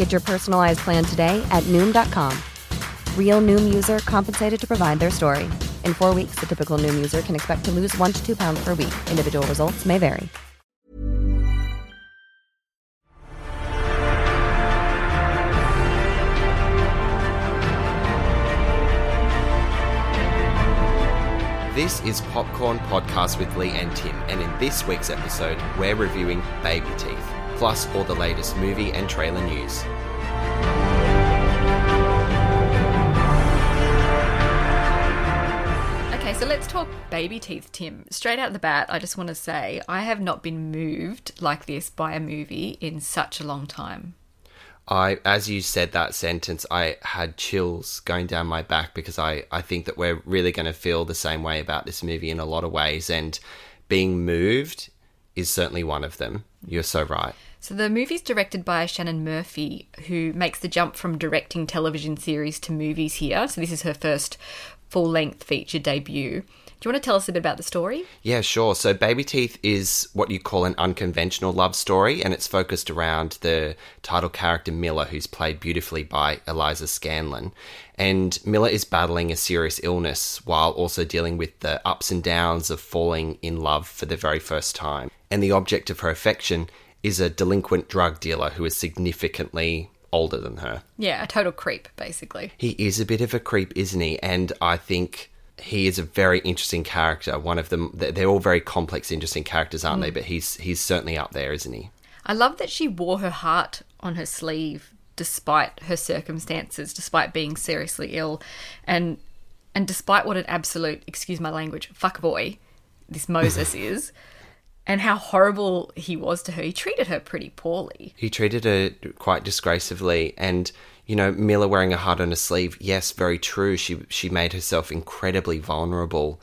Get your personalized plan today at Noom.com. Real Noom user compensated to provide their story. In four weeks, the typical Noom user can expect to lose one to two pounds per week. Individual results may vary. This is Popcorn Podcast with Lee and Tim, and in this week's episode, we're reviewing Baby Teeth, plus all the latest movie and trailer news. Okay, so let's talk baby teeth, Tim. Straight out the bat, I just want to say I have not been moved like this by a movie in such a long time. I, as you said that sentence, I had chills going down my back because I, I think that we're really going to feel the same way about this movie in a lot of ways, and being moved is certainly one of them. You're so right. So the movie's directed by Shannon Murphy, who makes the jump from directing television series to movies here. So this is her first full-length feature debut. Do you want to tell us a bit about the story? Yeah, sure. So, Baby Teeth is what you call an unconventional love story, and it's focused around the title character Milla, who's played beautifully by Eliza Scanlen. And Milla is battling a serious illness while also dealing with the ups and downs of falling in love for the very first time. And the object of her affection is a delinquent drug dealer who is significantly older than her. Yeah, a total creep, basically. He is a bit of a creep, isn't he? And I think he is a very interesting character. One of them, they're all very complex, interesting characters, aren't they? Mm. But he's he's certainly up there, isn't he? I love that she wore her heart on her sleeve despite her circumstances, despite being seriously ill, and and despite what an absolute, excuse my language, fuckboy this Moses is, and how horrible he was to her. He treated her pretty poorly. He treated her quite disgracefully, and you know, Milla wearing a heart on her sleeve. Yes, very true. She she made herself incredibly vulnerable,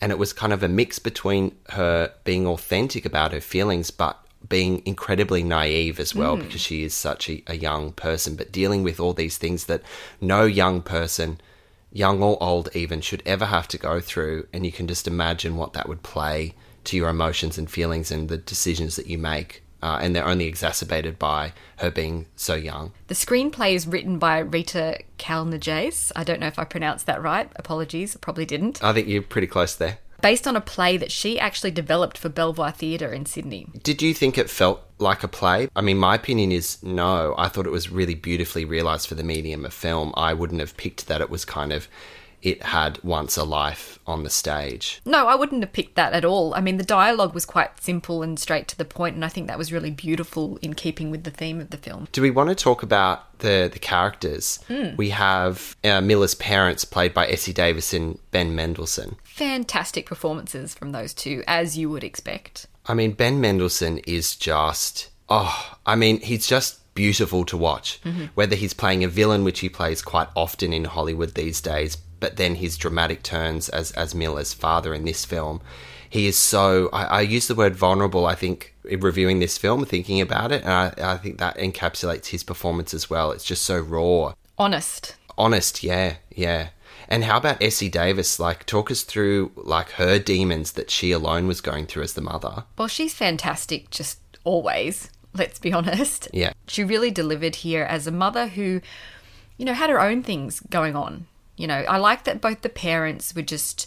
and it was kind of a mix between her being authentic about her feelings, but being incredibly naive as well mm. because she is such a, a young person, but dealing with all these things that no young person, young or old even, should ever have to go through. And you can just imagine what that would play to your emotions and feelings and the decisions that you make. Uh, and they're only exacerbated by her being so young. The screenplay is written by Rita Kalnejais. I don't know if I pronounced that right. Apologies, I probably didn't. I think you're pretty close there. Based on a play that she actually developed for Belvoir Theatre in Sydney. Did you think it felt like a play? I mean, my opinion is no. I thought it was really beautifully realised for the medium of film. I wouldn't have picked that it was kind of it had once a life on the stage. No, I wouldn't have picked that at all. I mean, the dialogue was quite simple and straight to the point, and I think that was really beautiful in keeping with the theme of the film. Do we want to talk about the the characters? We have uh, Milla's parents, played by Essie Davis and Ben Mendelsohn. Fantastic performances from those two, as you would expect. I mean, Ben Mendelsohn is just oh, I mean, he's just beautiful to watch. Whether he's playing a villain, which he plays quite often in Hollywood these days, but then his dramatic turns as as Milla's father in this film, he is so. I, I use the word vulnerable. I think in reviewing this film, thinking about it, and I, I think that encapsulates his performance as well. It's just so raw, Honest. honest. Yeah, yeah. And how about Essie Davis? Like, talk us through like her demons that she alone was going through as the mother. Well, she's fantastic, just always, let's be honest. Yeah. She really delivered here as a mother who, you know, had her own things going on. You know, I like that both the parents were just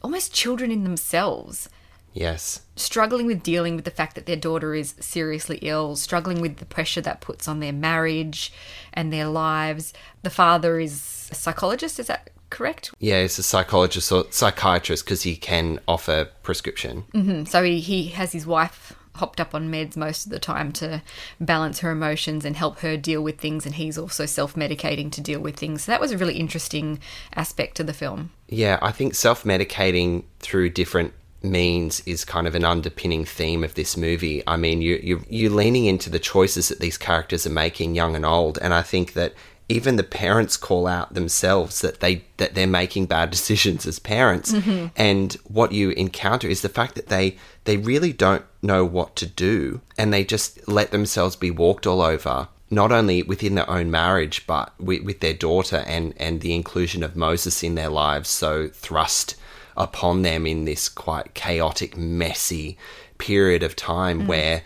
almost children in themselves, Yes. struggling with dealing with the fact that their daughter is seriously ill, struggling with the pressure that puts on their marriage and their lives. The father is a psychologist, is that correct? Yeah, he's a psychologist or psychiatrist because he can offer prescription. Mm, So he, he has his wife hopped up on meds most of the time to balance her emotions and help her deal with things, and he's also self medicating to deal with things. So that was a really interesting aspect to the film. Yeah, I think self medicating through different means is kind of an underpinning theme of this movie. I mean, you you you're leaning into the choices that these characters are making, young and old, and I think that even the parents call out themselves that they that they're making bad decisions as parents. Mm-hmm. And what you encounter is the fact that they they really don't know what to do, and they just let themselves be walked all over not only within their own marriage, but with, with their daughter and, and the inclusion of Moses in their lives, so thrust upon them in this quite chaotic, messy period of time mm. where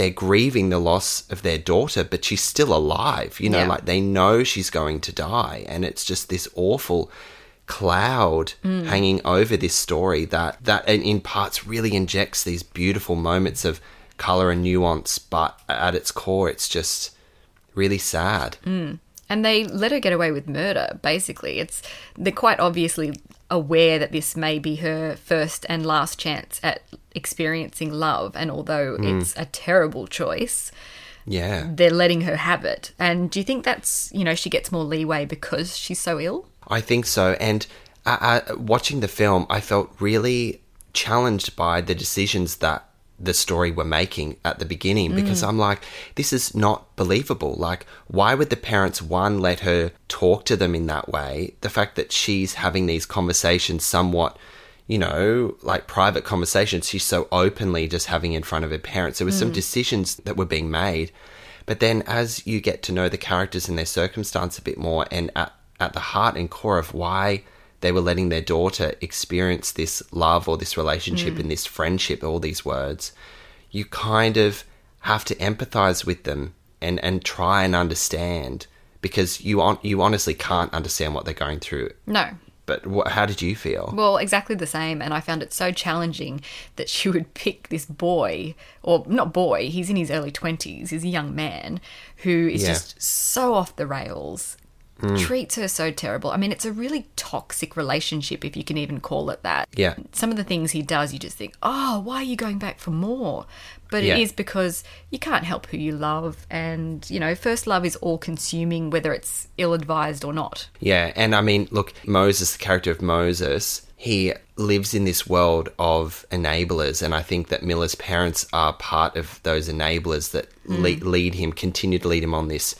they're grieving the loss of their daughter, but she's still alive. You know, Yeah. like they know she's going to die. And it's just this awful cloud mm. hanging over this story that that in in parts really injects these beautiful moments of color and nuance but at its core it's just really sad mm. And they let her get away with murder, basically. It's they're quite obviously aware that this may be her first and last chance at experiencing love, and although it's a terrible choice, yeah they're letting her have it. And do you think that's, you know, she gets more leeway because she's so ill? I think so. And uh, uh, watching the film, I felt really challenged by the decisions that the story we're making at the beginning because mm. I'm like, this is not believable. Like, why would the parents, one, let her talk to them in that way? The fact that she's having these conversations somewhat. You know, like private conversations, she's so openly just having in front of her parents. There were some mm. decisions that were being made. But then as you get to know the characters and their circumstance a bit more, and at, at the heart and core of why they were letting their daughter experience this love or this relationship mm. and this friendship, all these words, you kind of have to empathize with them and, and try and understand because you on, you honestly can't understand what they're going through. No. But how did you feel? Well, exactly the same. And I found it so challenging that she would pick this boy, or not boy, he's in his early 20s, he's a young man who is Yeah. just so off the rails, Mm. treats her so terrible. I mean, it's a really toxic relationship, if you can even call it that. Yeah. Some of the things he does, you just think, oh, why are you going back for more? But Yeah. it is because you can't help who you love. And, you know, first love is all consuming, whether it's ill advised or not. Yeah, and I mean, look, Moses, the character of Moses, he lives in this world of enablers, and I think that Milla's parents are part of those enablers that le- mm. lead him, continue to lead him on this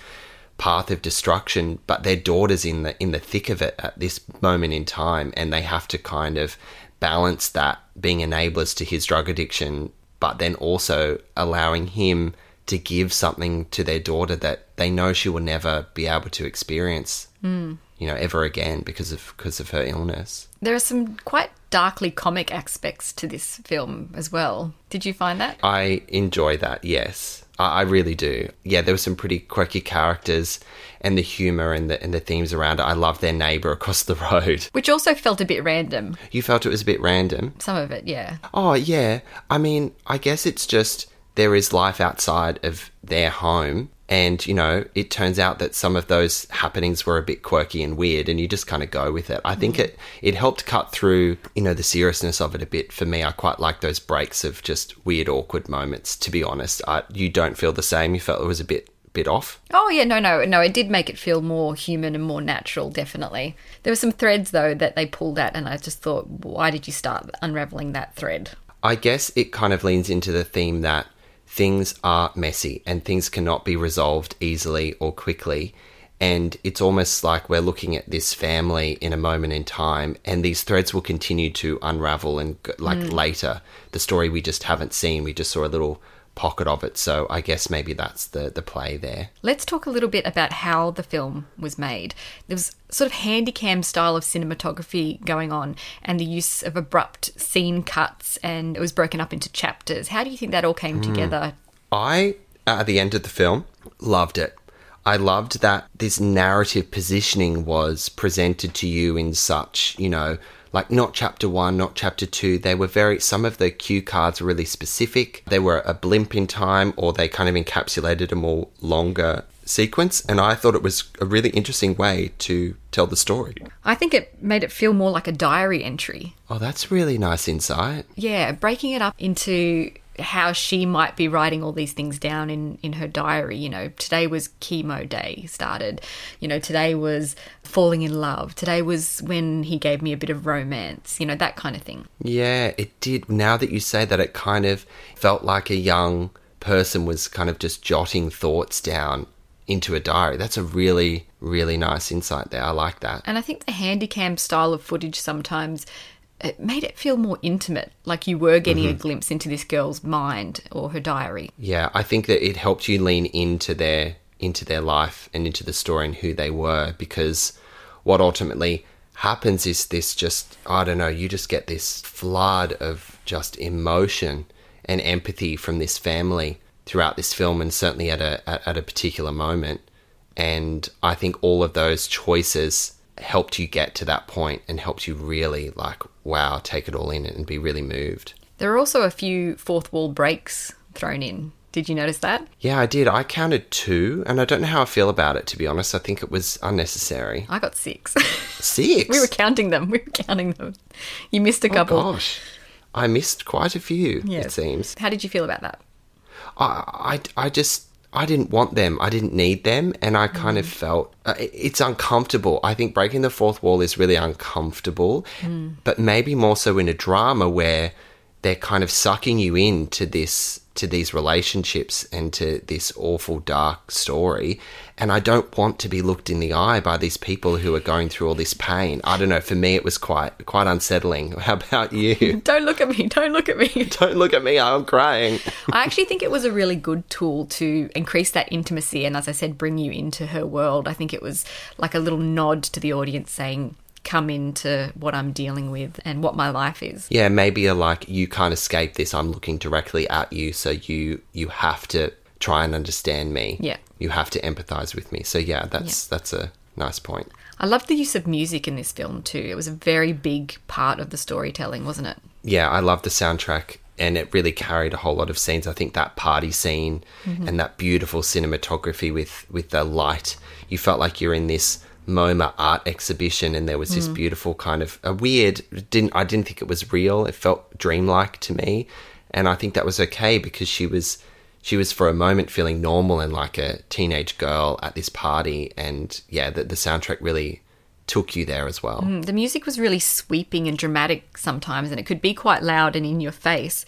path of destruction. But their daughter's in the in the thick of it at this moment in time, and they have to kind of balance that being enablers to his drug addiction, but then also allowing him to give something to their daughter that they know she will never be able to experience hmm. you know, ever again because of because of her illness. There are some quite darkly comic aspects to this film as well. Did you find that? I enjoy that. Yes, I, I really do. Yeah, there were some pretty quirky characters, and the humor and the and the themes around it. I love their neighbor across the road. Which also felt a bit random. You felt it was a bit random. Some of it, yeah. Oh yeah. I mean, I guess it's just there is life outside of their home. And, you know, it turns out that some of those happenings were a bit quirky and weird, and you just kind of go with it. I think it, it helped cut through, you know, the seriousness of it a bit for me. I quite like those breaks of just weird, awkward moments, to be honest. I, you don't feel the same. You felt it was a bit bit off. Oh yeah, no, no, no. It did make it feel more human and more natural. Definitely. There were some threads though that they pulled at, and I just thought, why did you start unraveling that thread? I guess it kind of leans into the theme that things are messy and things cannot be resolved easily or quickly. And it's almost like we're looking at this family in a moment in time, and these threads will continue to unravel. And like mm. later, the story we just haven't seen, we just saw a little pocket of it. So I guess maybe that's the the play there. Let's talk a little bit about how the film was made. There was sort of handycam style of cinematography going on and the use of abrupt scene cuts and it was broken up into chapters. How do you think that all came hmm. together? I, at the end of the film, loved it. I loved that this narrative positioning was presented to you in such, you know, like not chapter one, not chapter two. They were very, some of the cue cards were really specific. They were a blimp in time or they kind of encapsulated a more longer sequence. And I thought it was a really interesting way to tell the story. I think it made it feel more like a diary entry. Oh, that's really nice insight. Yeah, breaking it up into how she might be writing all these things down in in her diary you know today was chemo day started you know today was falling in love today was when he gave me a bit of romance you know that kind of thing Yeah, it did. Now that you say that, it kind of felt like a young person was kind of just jotting thoughts down into a diary. That's a really, really nice insight there. I like that. and i think the handycam style of footage sometimes it made it feel more intimate like you were getting a mm-hmm. glimpse into this girl's mind or her diary Yeah, I think that it helped you lean into their into their life and into the story and who they were because what ultimately happens is this just I don't know, you just get this flood of just emotion and empathy from this family throughout this film and certainly at a at, at a particular moment. And I think all of those choices helped you get to that point and helped you really like wow, take it all in and be really moved. there are also a few fourth wall breaks thrown in did you notice that Yeah, I did. I counted two, and I don't know how I feel about it, to be honest. I think it was unnecessary. i got six Six? we were counting them we were counting them you missed a oh, couple gosh. I missed quite a few, Yeah. it seems. How did you feel about that? I, I, I just, I didn't want them. I didn't need them. And I kind Mm. of felt uh, it's uncomfortable. I think breaking the fourth wall is really uncomfortable, Mm. but maybe more so in a drama where they're kind of sucking you into this to these relationships and to this awful dark story and I don't want to be looked in the eye by these people who are going through all this pain. I don't know, for me it was quite quite unsettling. How about you? Don't look at me. Don't look at me. don't look at me, I'm crying. I actually think it was a really good tool to increase that intimacy and, as I said, bring you into her world. I think it was like a little nod to the audience saying, come into what I'm dealing with and what my life is. Yeah, maybe a like you can't escape this. I'm looking directly at you, so you you have to try and understand me. Yeah. You have to empathize with me. So yeah, that's that's a nice point. I loved the use of music in this film too. It was a very big part of the storytelling, wasn't it? Yeah, I love the soundtrack and it really carried a whole lot of scenes. I think that party scene mm-hmm. and that beautiful cinematography with with the light. You felt like you're in this MoMA art exhibition and there was this hmm. beautiful kind of a weird didn't I didn't think it was real. It felt dreamlike to me. And I think that was okay because she was she was for a moment feeling normal and like a teenage girl at this party and yeah, the, the soundtrack really took you there as well. Hmm, the music was really sweeping and dramatic sometimes, and it could be quite loud and in your face.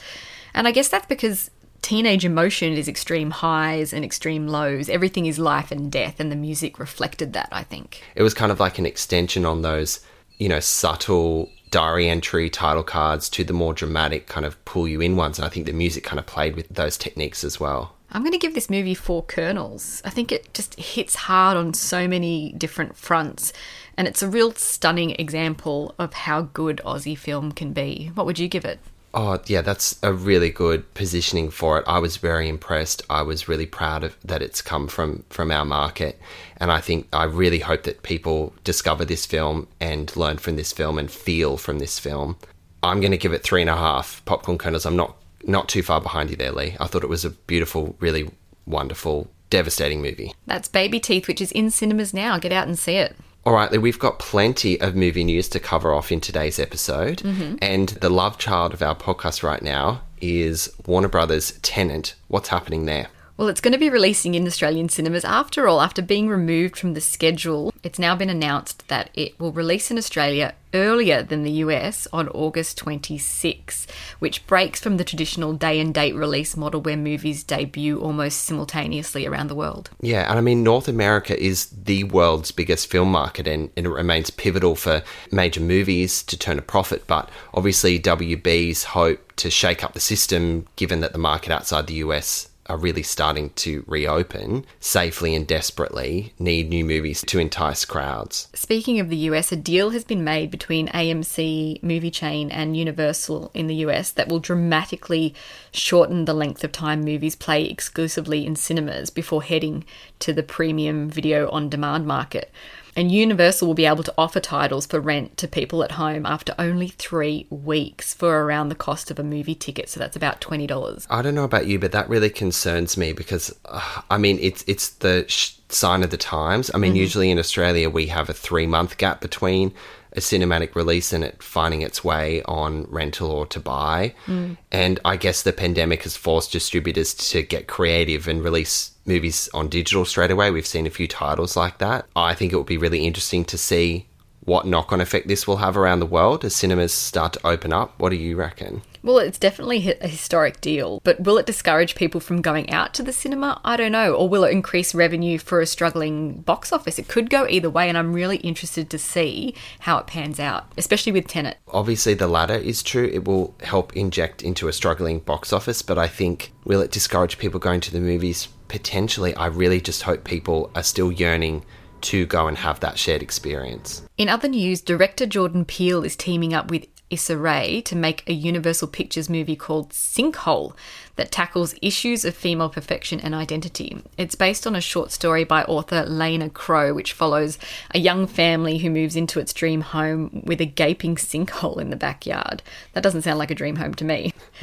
And I guess that's because teenage emotion is extreme highs and extreme lows. Everything is life and death, and the music reflected that, I think. it was kind of like an extension on those, you know, subtle diary entry title cards to the more dramatic kind of pull you in ones. And I think the music kind of played with those techniques as well. I'm going to give this movie four kernels. I think it just hits hard on so many different fronts, and it's a real stunning example of how good Aussie film can be. What would you give it? Oh, yeah, that's a really good positioning for it. I was very impressed. I was really proud of that it's come from from our market, and I think I really hope that people discover this film and learn from this film and feel from this film. I'm going to give it three and a half popcorn kernels. I'm not not too far behind you there, Lee. I thought it was a beautiful, really wonderful, devastating movie. That's Baby Teeth, which is in cinemas now. Get out and see it. All right, we've got plenty of movie news to cover off in today's episode. Mm-hmm. And the love child of our podcast right now is Warner Brothers Tenet. What's happening there? Well, it's going to be releasing in Australian cinemas after all. After being removed from the schedule, it's now been announced that it will release in Australia earlier than the US on August 26, which breaks from the traditional day and date release model where movies debut almost simultaneously around the world. Yeah, and I mean, North America is the world's biggest film market and, and, it remains pivotal for major movies to turn a profit. But obviously, WB's hope to shake up the system, given that the market outside the US are really starting to reopen safely and desperately need new movies to entice crowds. Speaking of the US, a deal has been made between AMC movie chain and Universal in the US that will dramatically shorten the length of time movies play exclusively in cinemas before heading to the premium video on demand market. And Universal will be able to offer titles for rent to people at home after only three weeks for around the cost of a movie ticket. So that's about twenty dollars. I don't know about you, but that really concerns me because, uh, I mean, it's it's the sh- sign of the times. I mean, mm-hmm. usually in Australia we have a three month gap between a cinematic release and it finding its way on rental or to buy. Mm. And I guess the pandemic has forced distributors to get creative and release movies on digital straight away. We've seen a few titles like that. I think it would be really interesting to see what knock on effect this will have around the world as cinemas start to open up. What do you reckon? Well, it's definitely a historic deal, but will it discourage people from going out to the cinema? I don't know. Or will it increase revenue for a struggling box office? It could go either way, and I'm really interested to see how it pans out, especially with Tenet. Obviously, the latter is true. It will help inject into a struggling box office, but I think will it discourage people going to the movies? Potentially. I really just hope people are still yearning to go and have that shared experience. In other news, director Jordan Peele is teaming up with Issa Rae to make a Universal Pictures movie called Sinkhole that tackles issues of female perfection and identity. It's based on a short story by author Leyna Krow, which follows a young family who moves into its dream home with a gaping sinkhole in the backyard. That doesn't sound like a dream home to me.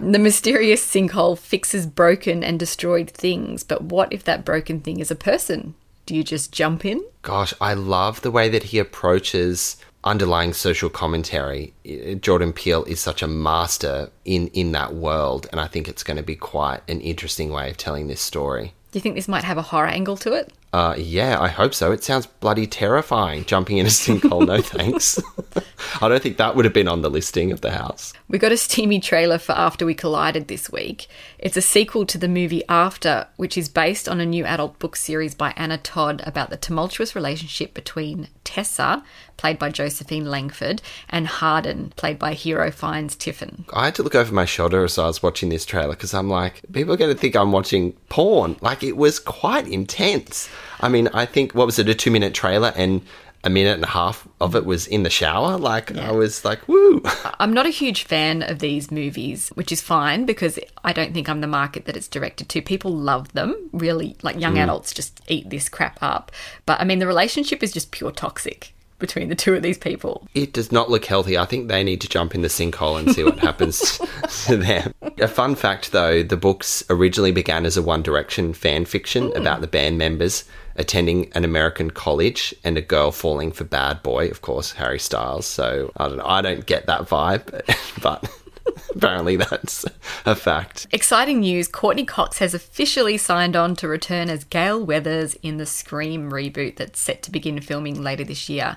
the mysterious sinkhole fixes broken and destroyed things, but what if that broken thing is a person? Do you just jump in? Gosh, I love the way that he approaches underlying social commentary. Jordan Peele is such a master in in that world, and I think it's going to be quite an interesting way of telling this story. Do you think this might have a horror angle to it? Uh, yeah, I hope so. It sounds bloody terrifying. Jumping in a sinkhole, no thanks. I don't think that would have been on the listing of the house. We got a steamy trailer for After We Collided this week. It's a sequel to the movie After, which is based on a new adult book series by Anna Todd about the tumultuous relationship between Tessa, played by Josephine Langford, and Hardin, played by Hero Fiennes Tiffin. I had to look over my shoulder as I was watching this trailer because I'm like, people are going to think I'm watching porn. Like, it was quite intense. I mean, I think what was it, a two minute trailer, and a minute and a half of it was in the shower. Like yeah. I was like, woo. I'm not a huge fan of these movies, which is fine because I don't think I'm the market that it's directed to. People love them, really. Like young mm. adults just eat this crap up. But I mean, the relationship is just pure toxic between the two of these people. It does not look healthy. I think they need to jump in the sinkhole and see what happens to them. A fun fact though, the books originally began as a One Direction fan fiction mm. about the band members attending an American college and a girl falling for bad boy, of course, Harry Styles. So I don't know, I don't get that vibe, but Apparently, that's a fact. Exciting news Courteney Cox has officially signed on to return as Gale Weathers in the Scream reboot that's set to begin filming later this year.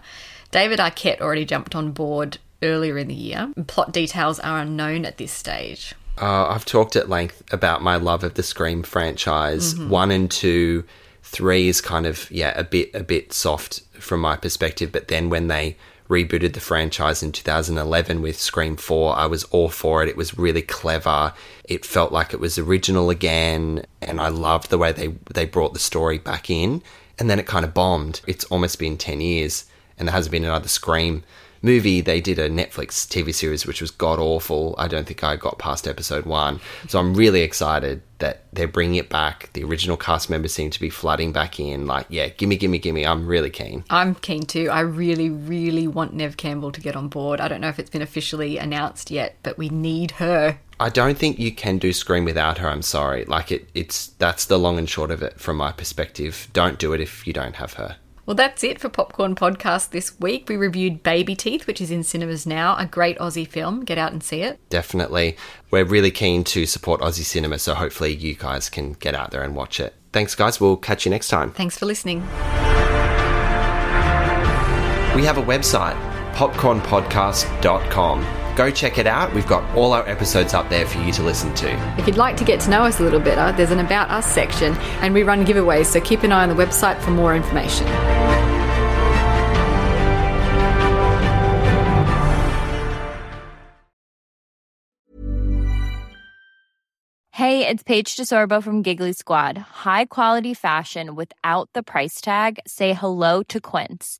David Arquette already jumped on board earlier in the year. Plot details are unknown at this stage. Uh, I've talked at length about my love of the Scream franchise. Mm-hmm. One and two, three is kind of yeah a bit a bit soft from my perspective, but then when they rebooted the franchise in 2011 with Scream 4. I was all for it. It was really clever. It felt like it was original again, and I loved the way they they brought the story back in. And then it kind of bombed. It's almost been 10 years, and there hasn't been another Scream movie, they did a Netflix TV series which was god awful. I don't think I got past episode one. So I'm really excited that they're bringing it back. The original cast members seem to be flooding back in. Like, yeah, gimme, gimme, gimme. I'm really keen. I'm keen too. I really, really want Neve Campbell to get on board. I don't know if it's been officially announced yet, but we need her. I don't think you can do Scream without her. I'm sorry. Like it, it's that's the long and short of it from my perspective. Don't do it if you don't have her. Well, that's it for Popcorn Podcast this week. We reviewed Baby Teeth, which is in cinemas now, a great Aussie film. Get out and see it. Definitely. We're really keen to support Aussie cinema, so hopefully you guys can get out there and watch it. Thanks, guys. We'll catch you next time. Thanks for listening. We have a website, popcornpodcast.com. Go check it out. We've got all our episodes up there for you to listen to. If you'd like to get to know us a little better, there's an About Us section, and we run giveaways, so keep an eye on the website for more information. Hey, it's Paige DeSorbo from Giggly Squad. High quality fashion without the price tag? Say hello to Quince.